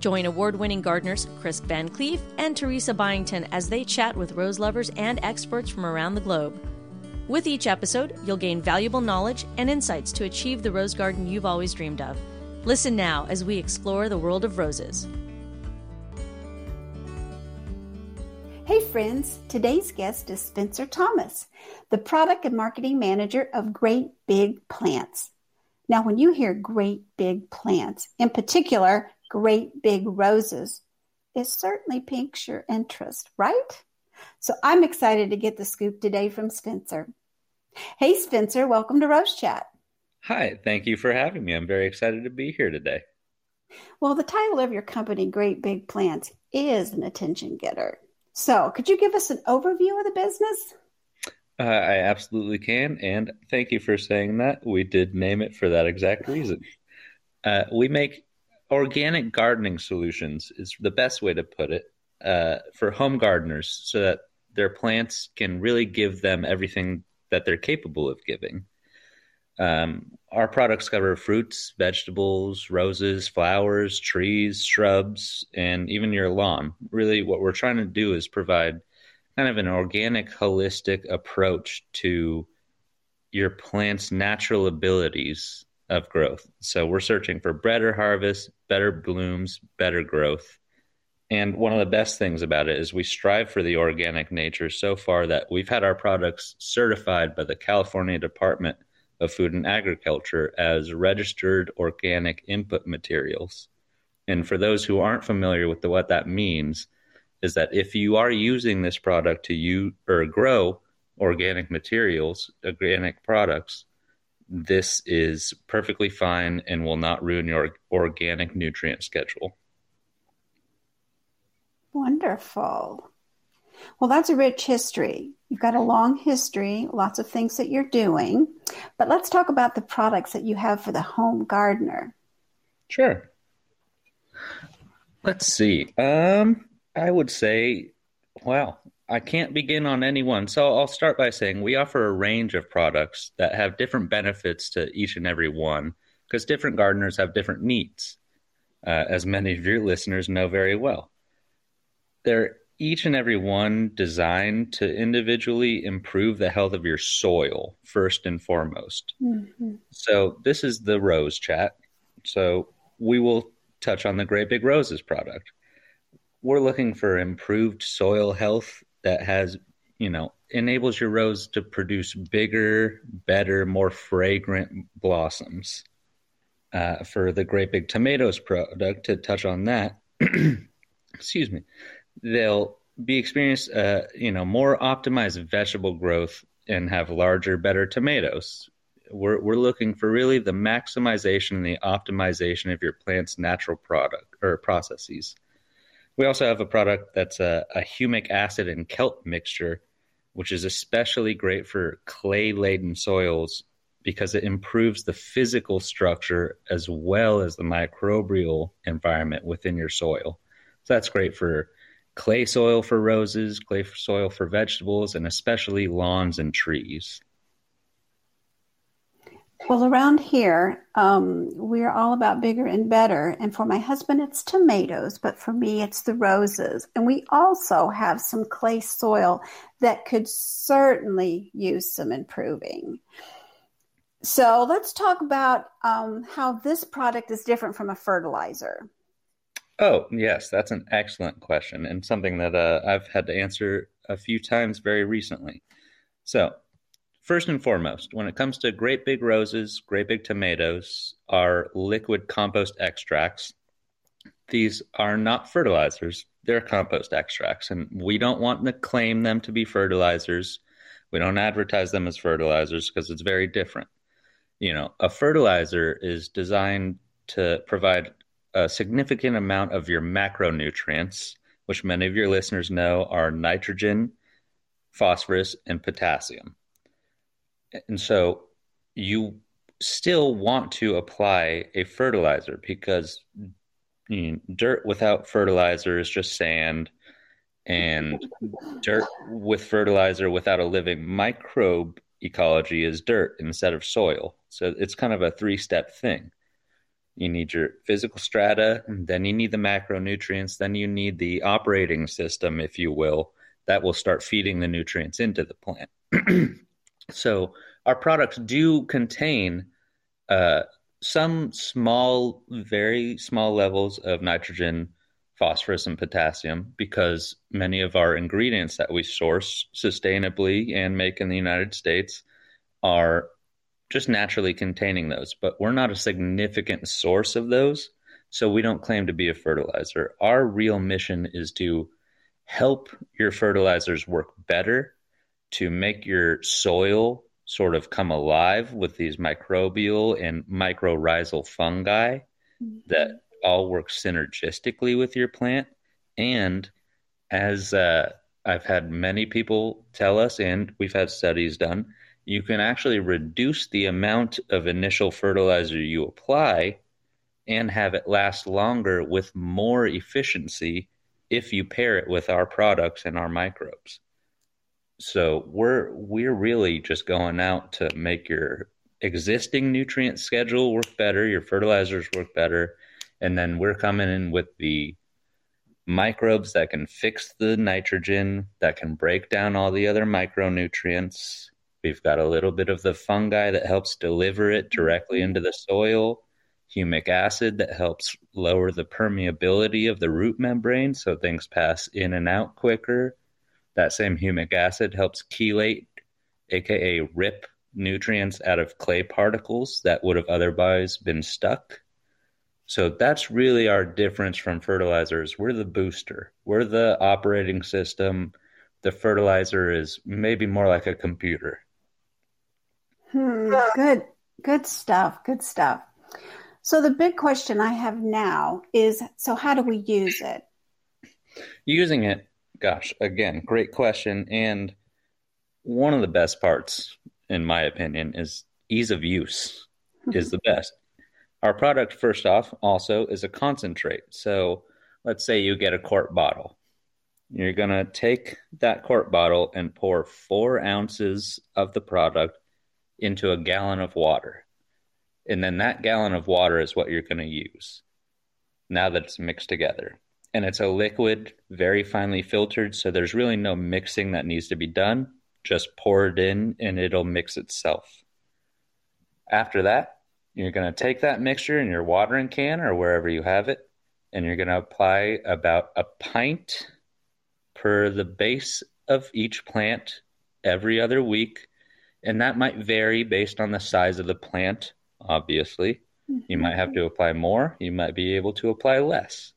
Join award winning gardeners Chris VanCleave and Teresa Byington as they chat with rose lovers and experts from around the globe. With each episode, you'll gain valuable knowledge and insights to achieve the rose garden you've always dreamed of. Listen now as we explore the world of roses. Hey, friends, today's guest is Spencer Thomas, the product and marketing manager of Great Big Plants. Now, when you hear great big plants, in particular, great big roses, it certainly piques your interest, right? So I'm excited to get the scoop today from Spencer. Hey, Spencer, welcome to Rose Chat. Hi, thank you for having me. I'm very excited to be here today. Well, the title of your company, Great Big Plants, is an attention getter. So, could you give us an overview of the business? Uh, I absolutely can. And thank you for saying that. We did name it for that exact reason. Uh, we make organic gardening solutions, is the best way to put it, uh, for home gardeners so that their plants can really give them everything that they're capable of giving. Um, our products cover fruits, vegetables, roses, flowers, trees, shrubs, and even your lawn. Really, what we're trying to do is provide kind of an organic, holistic approach to your plant's natural abilities of growth. So we're searching for better harvest, better blooms, better growth. And one of the best things about it is we strive for the organic nature so far that we've had our products certified by the California Department of Food and Agriculture as registered organic input materials. And for those who aren't familiar with the, what that means, is that if you are using this product to use or grow organic materials, organic products, this is perfectly fine and will not ruin your organic nutrient schedule. Wonderful. Well, that's a rich history. You've got a long history, lots of things that you're doing. But let's talk about the products that you have for the home gardener. Sure. Let's see. Um, I would say, well, I can't begin on any one. So I'll start by saying we offer a range of products that have different benefits to each and every one because different gardeners have different needs, uh, as many of your listeners know very well. They're each and every one designed to individually improve the health of your soil first and foremost. Mm-hmm. So this is the rose chat. So we will touch on the Great Big Roses product. We're looking for improved soil health that has, you know, enables your rose to produce bigger, better, more fragrant blossoms. Uh, for the Great Big Tomatoes product, to touch on that, excuse me, they'll be experienced, uh, you know, more optimized vegetable growth and have larger, better tomatoes. We're we're looking for really the maximization and the optimization of your plant's natural product or processes. We also have a product that's a, a humic acid and kelp mixture, which is especially great for clay laden soils because it improves the physical structure as well as the microbial environment within your soil. So that's great for clay soil for roses, clay soil for vegetables, and especially lawns and trees. Well, around here, um, we're all about bigger and better. And for my husband, it's tomatoes, but for me, it's the roses. And we also have some clay soil that could certainly use some improving. So let's talk about um, how this product is different from a fertilizer. Oh, yes, that's an excellent question and something that uh, I've had to answer a few times very recently. So, first and foremost, when it comes to great big roses, great big tomatoes, are liquid compost extracts. These are not fertilizers, they're compost extracts, and we don't want to claim them to be fertilizers. We don't advertise them as fertilizers because it's very different. You know, a fertilizer is designed to provide a significant amount of your macronutrients, which many of your listeners know are nitrogen, phosphorus, and potassium. And so you still want to apply a fertilizer because you know, dirt without fertilizer is just sand, and dirt with fertilizer without a living microbe ecology is dirt instead of soil. So it's kind of a three step thing you need your physical strata, then you need the macronutrients, then you need the operating system, if you will, that will start feeding the nutrients into the plant. so our products do contain uh, some small, very small levels of nitrogen, phosphorus, and potassium because many of our ingredients that we source sustainably and make in the United States are just naturally containing those, but we're not a significant source of those. So we don't claim to be a fertilizer. Our real mission is to help your fertilizers work better, to make your soil sort of come alive with these microbial and mycorrhizal fungi mm-hmm. that all work synergistically with your plant. And as uh, I've had many people tell us, and we've had studies done, you can actually reduce the amount of initial fertilizer you apply and have it last longer with more efficiency if you pair it with our products and our microbes. So we're we're really just going out to make your existing nutrient schedule work better, your fertilizers work better, and then we're coming in with the microbes that can fix the nitrogen, that can break down all the other micronutrients, We've got a little bit of the fungi that helps deliver it directly mm-hmm. into the soil, humic acid that helps lower the permeability of the root membrane so things pass in and out quicker. That same humic acid helps chelate, aka rip nutrients out of clay particles that would have otherwise been stuck. So that's really our difference from fertilizers. We're the booster, we're the operating system. The fertilizer is maybe more like a computer. Hmm, good, good stuff. Good stuff. So the big question I have now is: so how do we use it? Using it, gosh, again, great question. And one of the best parts, in my opinion, is ease of use hmm. is the best. Our product, first off, also is a concentrate. So let's say you get a quart bottle. You're going to take that quart bottle and pour four ounces of the product into a gallon of water. And then that gallon of water is what you're going to use now that it's mixed together. And it's a liquid, very finely filtered. So there's really no mixing that needs to be done. Just pour it in and it'll mix itself. After that, you're going to take that mixture in your watering can or wherever you have it, and you're going to apply about a pint per the base of each plant every other week and that might vary based on the size of the plant, obviously. You might have to apply more, you might be able to apply less.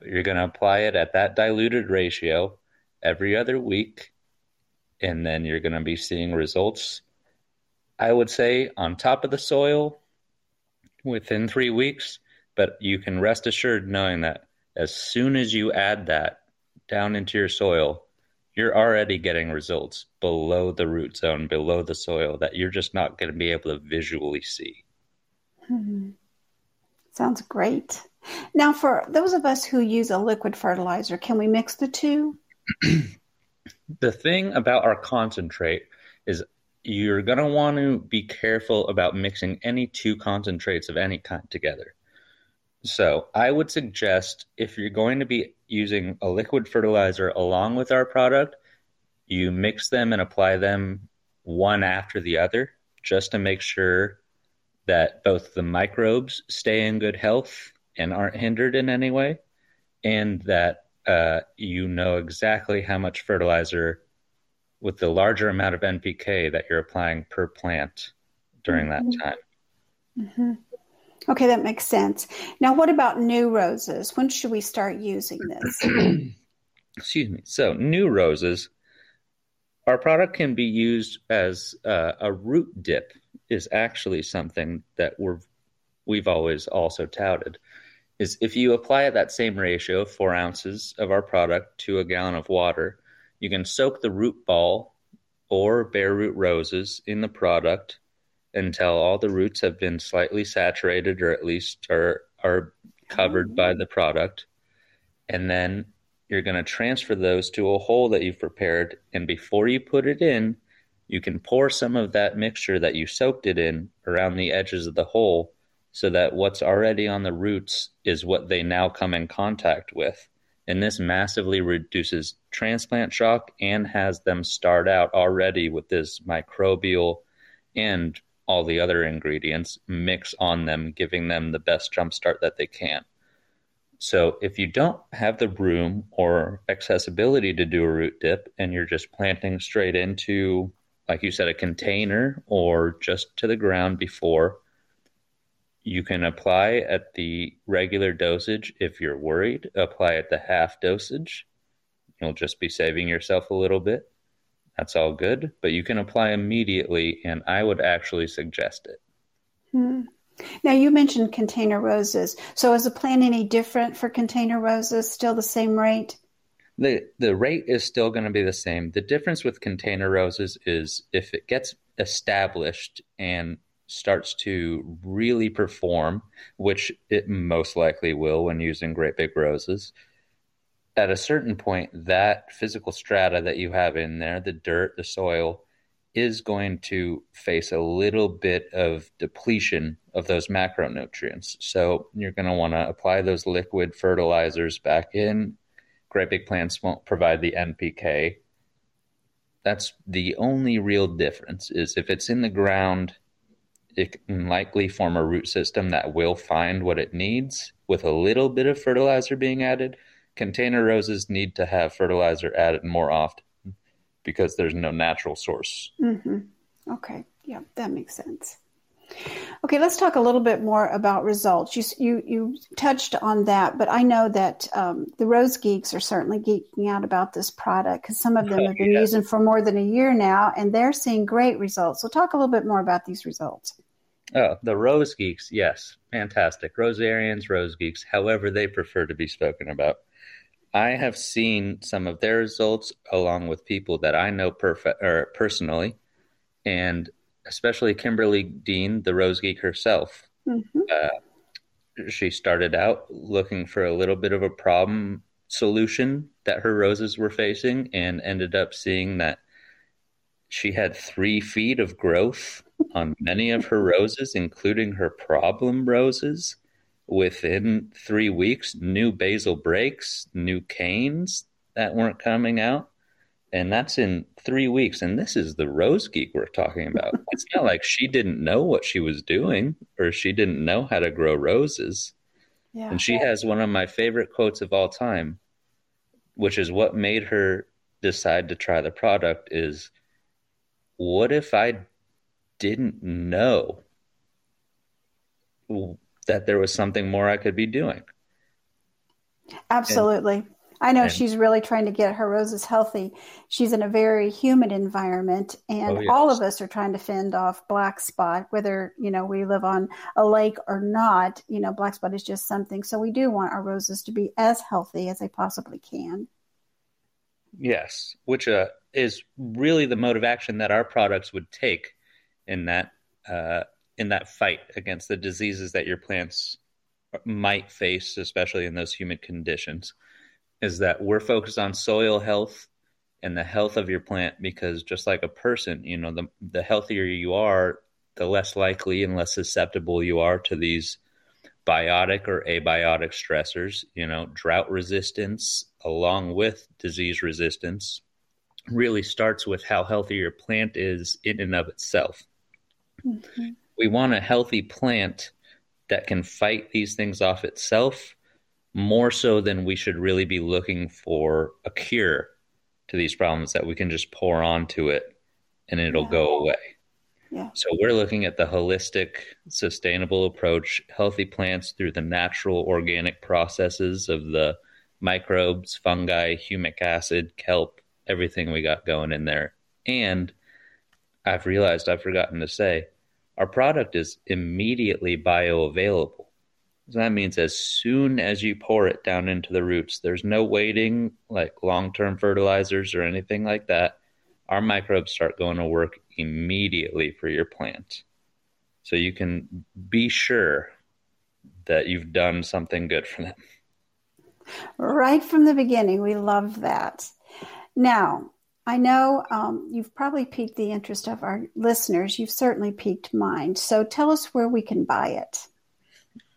But you're going to apply it at that diluted ratio every other week, and then you're going to be seeing results, I would say, on top of the soil within three weeks. But you can rest assured knowing that as soon as you add that down into your soil, you're already getting results below the root zone, below the soil that you're just not going to be able to visually see. Hmm. Sounds great. Now, for those of us who use a liquid fertilizer, can we mix the two? the thing about our concentrate is you're going to want to be careful about mixing any two concentrates of any kind together. So, I would suggest if you're going to be using a liquid fertilizer along with our product, you mix them and apply them one after the other just to make sure that both the microbes stay in good health and aren't hindered in any way, and that uh, you know exactly how much fertilizer with the larger amount of NPK that you're applying per plant during mm-hmm. that time. Mm-hmm. Okay, that makes sense. Now, what about new roses? When should we start using this? Excuse me. So, new roses, our product can be used as uh, a root dip. Is actually something that we're we've always also touted. Is if you apply that same ratio, four ounces of our product to a gallon of water, you can soak the root ball or bare root roses in the product until all the roots have been slightly saturated or at least are are covered by the product. And then you're going to transfer those to a hole that you've prepared. And before you put it in, you can pour some of that mixture that you soaked it in around the edges of the hole so that what's already on the roots is what they now come in contact with. And this massively reduces transplant shock and has them start out already with this microbial and all the other ingredients mix on them, giving them the best jump start that they can. So if you don't have the room or accessibility to do a root dip and you're just planting straight into, like you said, a container or just to the ground before, you can apply at the regular dosage if you're worried. Apply at the half dosage. You'll just be saving yourself a little bit. That's all good, but you can apply immediately, and I would actually suggest it. Hmm. Now, you mentioned container roses. So, is the plan any different for container roses? Still the same rate? The, the rate is still going to be the same. The difference with container roses is if it gets established and starts to really perform, which it most likely will when using great big roses, at a certain point, that physical strata that you have in there, the dirt, the soil, is going to face a little bit of depletion of those macronutrients. So you're going to want to apply those liquid fertilizers back in. Great big plants won't provide the NPK. That's the only real difference is if it's in the ground, it can likely form a root system that will find what it needs with a little bit of fertilizer being added. Container roses need to have fertilizer added more often because there's no natural source. Mm-hmm. Okay, yeah, that makes sense. Okay, let's talk a little bit more about results. You you you touched on that, but I know that um, the rose geeks are certainly geeking out about this product because some of them have been yeah. using for more than a year now, and they're seeing great results. So, talk a little bit more about these results. Oh, the rose geeks, yes, fantastic. Rosarians, rose geeks, however they prefer to be spoken about. I have seen some of their results along with people that I know perfect or personally, and especially Kimberly Dean, the Rose Geek herself. Mm-hmm. Uh, she started out looking for a little bit of a problem solution that her roses were facing, and ended up seeing that she had three feet of growth on many of her roses, including her problem roses within three weeks, new basal breaks, new canes that weren't coming out. And that's in three weeks. And this is the rose geek we're talking about. it's not like she didn't know what she was doing or she didn't know how to grow roses. Yeah. And she has one of my favorite quotes of all time, which is what made her decide to try the product is what if I didn't know that there was something more I could be doing. Absolutely. And, I know and, she's really trying to get her roses healthy. She's in a very humid environment, and oh, yes. all of us are trying to fend off black spot, whether you know we live on a lake or not. You know, black spot is just something. So we do want our roses to be as healthy as they possibly can. Yes, which uh, is really the mode of action that our products would take in that uh, in that fight against the diseases that your plants might face, especially in those humid conditions, is that we're focused on soil health and the health of your plant because just like a person, you know, the the healthier you are, the less likely and less susceptible you are to these biotic or abiotic stressors, you know, drought resistance along with disease resistance really starts with how healthy your plant is in and of itself. Mm-hmm we want a healthy plant that can fight these things off itself more so than we should really be looking for a cure to these problems that we can just pour onto it and it'll yeah. go away. Yeah. So we're looking at the holistic, sustainable approach, healthy plants through the natural organic processes of the microbes, fungi, humic acid, kelp, everything we got going in there. And I've realized I've forgotten to say, our product is immediately bioavailable. So that means as soon as you pour it down into the roots, there's no waiting like long term fertilizers or anything like that. Our microbes start going to work immediately for your plant. So you can be sure that you've done something good for them. Right from the beginning, we love that. Now, I know um, you've probably piqued the interest of our listeners. You've certainly piqued mine. So tell us where we can buy it.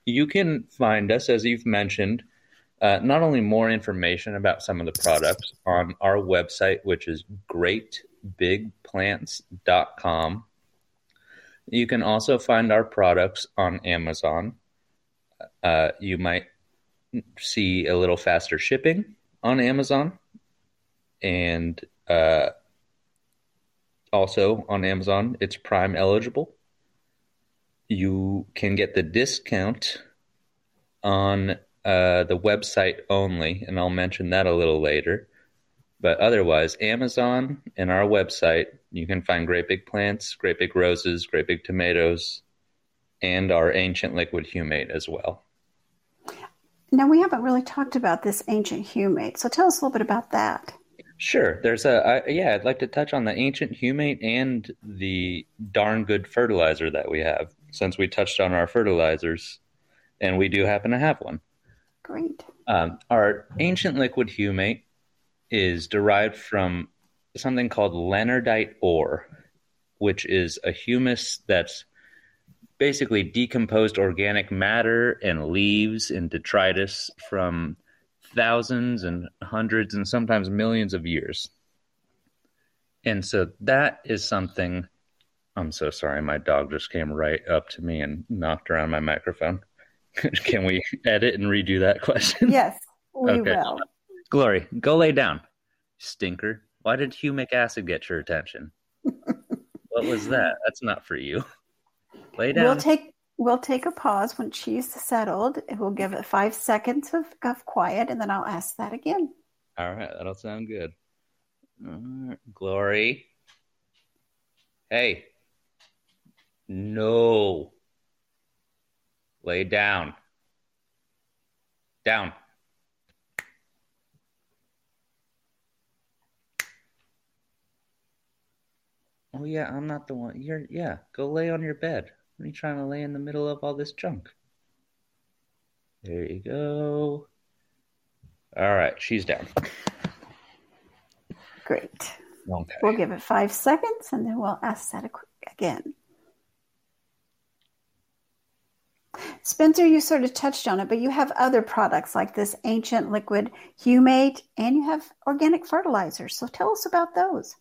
You can find us, as you've mentioned, uh, not only more information about some of the products on our website, which is greatbigplants.com. You can also find our products on Amazon. Uh, you might see a little faster shipping on Amazon. And uh, also on Amazon, it's Prime eligible. You can get the discount on uh, the website only, and I'll mention that a little later. But otherwise, Amazon and our website, you can find great big plants, great big roses, great big tomatoes, and our ancient liquid humate as well. Now, we haven't really talked about this ancient humate, so tell us a little bit about that. Sure. There's a I, yeah. I'd like to touch on the ancient humate and the darn good fertilizer that we have, since we touched on our fertilizers, and we do happen to have one. Great. Um, our ancient liquid humate is derived from something called leonardite ore, which is a humus that's basically decomposed organic matter and leaves and detritus from thousands and hundreds and sometimes millions of years. And so that is something. I'm so sorry. My dog just came right up to me and knocked around my microphone. Can we edit and redo that question? Yes, we okay. will. Glory, go lay down. Stinker. Why did humic acid get your attention? what was that? That's not for you. Lay down. We'll take we'll take a pause when she's settled. We'll give it five seconds of, of quiet, and then I'll ask that again. All right, that'll sound good. Right. Glory. Hey. No. Lay down. Down. Oh yeah, I'm not the one. You're yeah. Go lay on your bed. What are you trying to lay in the middle of all this junk? There you go. All right, she's down. Great. Okay. We'll give it five seconds and then we'll ask that again. Spencer, you sort of touched on it, but you have other products like this ancient liquid humate and you have organic fertilizers. So tell us about those.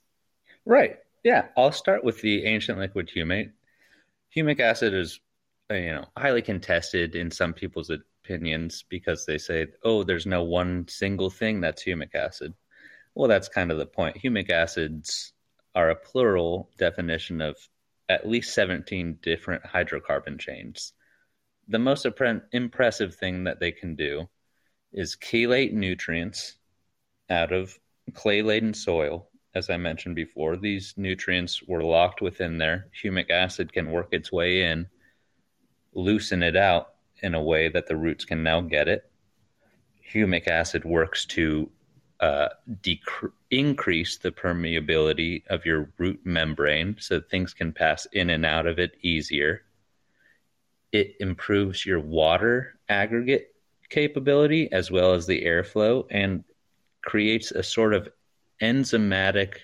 Right. Yeah. I'll start with the ancient liquid humate humic acid is uh, you know highly contested in some people's opinions because they say oh there's no one single thing that's humic acid well that's kind of the point humic acids are a plural definition of at least 17 different hydrocarbon chains the most impressive thing that they can do is chelate nutrients out of clay laden soil as I mentioned before, these nutrients were locked within there. Humic acid can work its way in, loosen it out in a way that the roots can now get it. Humic acid works to uh, increase the permeability of your root membrane so things can pass in and out of it easier. It improves your water aggregate capability as well as the airflow and creates a sort of enzymatic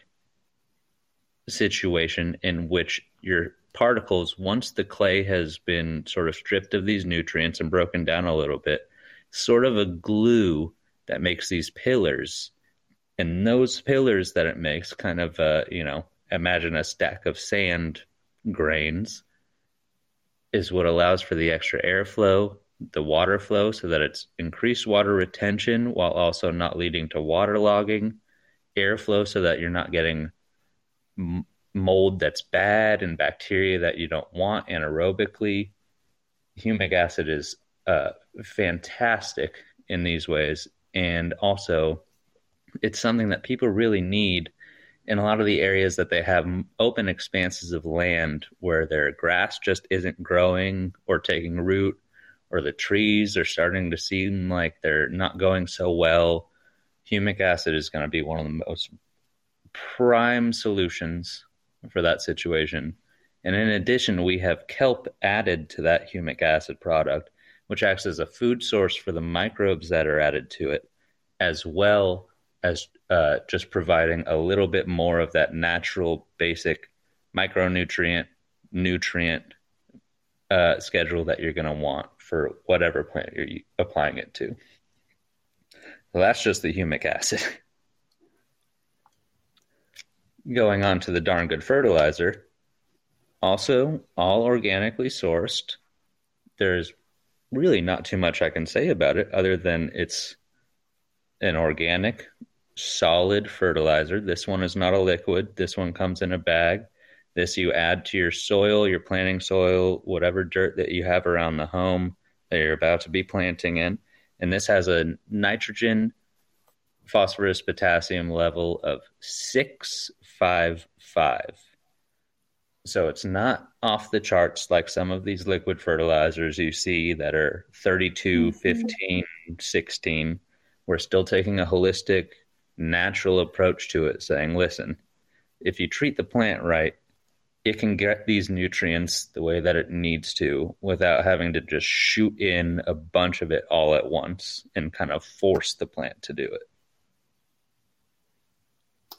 situation in which your particles, once the clay has been sort of stripped of these nutrients and broken down a little bit, sort of a glue that makes these pillars. And those pillars that it makes, kind of, uh, you know, imagine a stack of sand grains, is what allows for the extra airflow, the water flow, so that it's increased water retention while also not leading to waterlogging airflow so that you're not getting mold that's bad and bacteria that you don't want anaerobically. Humic acid is uh, fantastic in these ways. And also, it's something that people really need in a lot of the areas that they have open expanses of land where their grass just isn't growing or taking root, or the trees are starting to seem like they're not going so well humic acid is going to be one of the most prime solutions for that situation. And in addition, we have kelp added to that humic acid product, which acts as a food source for the microbes that are added to it, as well as uh, just providing a little bit more of that natural, basic micronutrient, nutrient uh, schedule that you're going to want for whatever plant you're applying it to. That's just the humic acid. Going on to the darn good fertilizer, also all organically sourced. There's really not too much I can say about it other than it's an organic, solid fertilizer. This one is not a liquid. This one comes in a bag. This you add to your soil, your planting soil, whatever dirt that you have around the home that you're about to be planting in. And this has a nitrogen, phosphorus, potassium level of 655. So it's not off the charts like some of these liquid fertilizers you see that are 32, mm-hmm. 15, 16. We're still taking a holistic, natural approach to it, saying, listen, if you treat the plant right, it can get these nutrients the way that it needs to without having to just shoot in a bunch of it all at once and kind of force the plant to do it.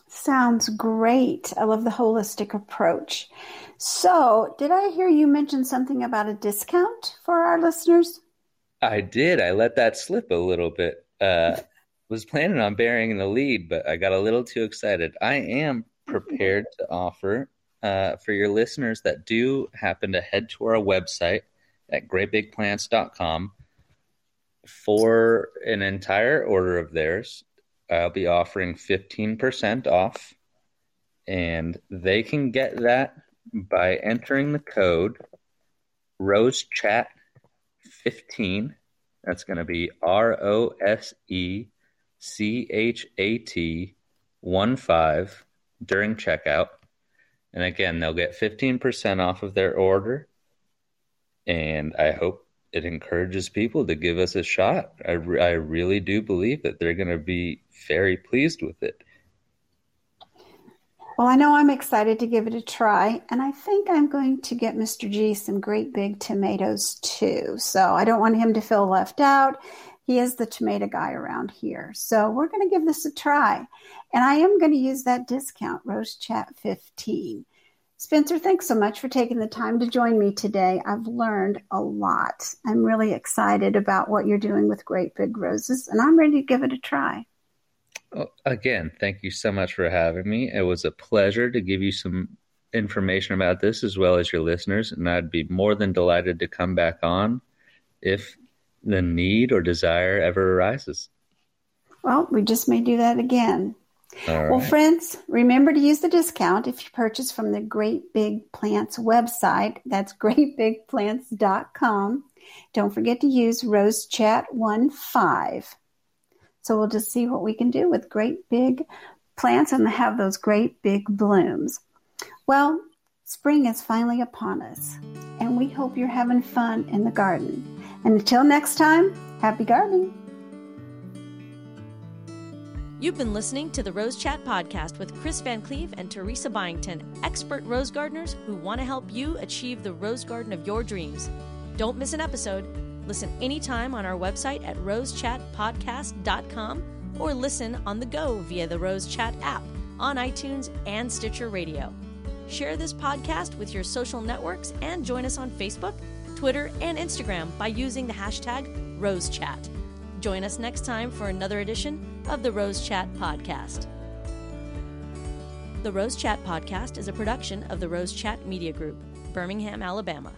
Sounds great. I love the holistic approach. So, did I hear you mention something about a discount for our listeners? I did. I let that slip a little bit. Uh, was planning on bearing the lead, but I got a little too excited. I am prepared to offer uh, for your listeners that do happen to head to our website at greatbigplants.com for an entire order of theirs I'll be offering 15% off, and they can get that by entering the code RoseChat15. That's going to be R O S E C H A T 1 5 during checkout. And again, they'll get 15% off of their order. And I hope it encourages people to give us a shot. I, I really do believe that they're going to be very pleased with it. Well, I know I'm excited to give it a try, and I think I'm going to get Mr. G some great big tomatoes too. So I don't want him to feel left out. He is the tomato guy around here. So we're going to give this a try. And I am going to use that discount, Rose Chat 15. Spencer, thanks so much for taking the time to join me today. I've learned a lot. I'm really excited about what you're doing with Great Big Roses, and I'm ready to give it a try. Well, again, thank you so much for having me. It was a pleasure to give you some information about this as well as your listeners, and I'd be more than delighted to come back on if the need or desire ever arises. Well, we just may do that again. Well, friends, remember to use the discount if you purchase from the Great Big Plants website. That's greatbigplants.com. Don't forget to use RoseChat15. So we'll just see what we can do with great big plants and have those great big blooms. Well, spring is finally upon us, and we hope you're having fun in the garden. And until next time, happy gardening. You've been listening to the Rose Chat podcast with Chris VanCleave and Teresa Byington, expert rose gardeners who want to help you achieve the rose garden of your dreams. Don't miss an episode. Listen anytime on our website at rosechatpodcast.com or listen on the go via the Rose Chat app on iTunes and Stitcher Radio. Share this podcast with your social networks and join us on Facebook, Twitter, and Instagram by using the hashtag RoseChat. Join us next time for another edition of the Rose Chat Podcast. The Rose Chat Podcast is a production of the Rose Chat Media Group, Birmingham, Alabama.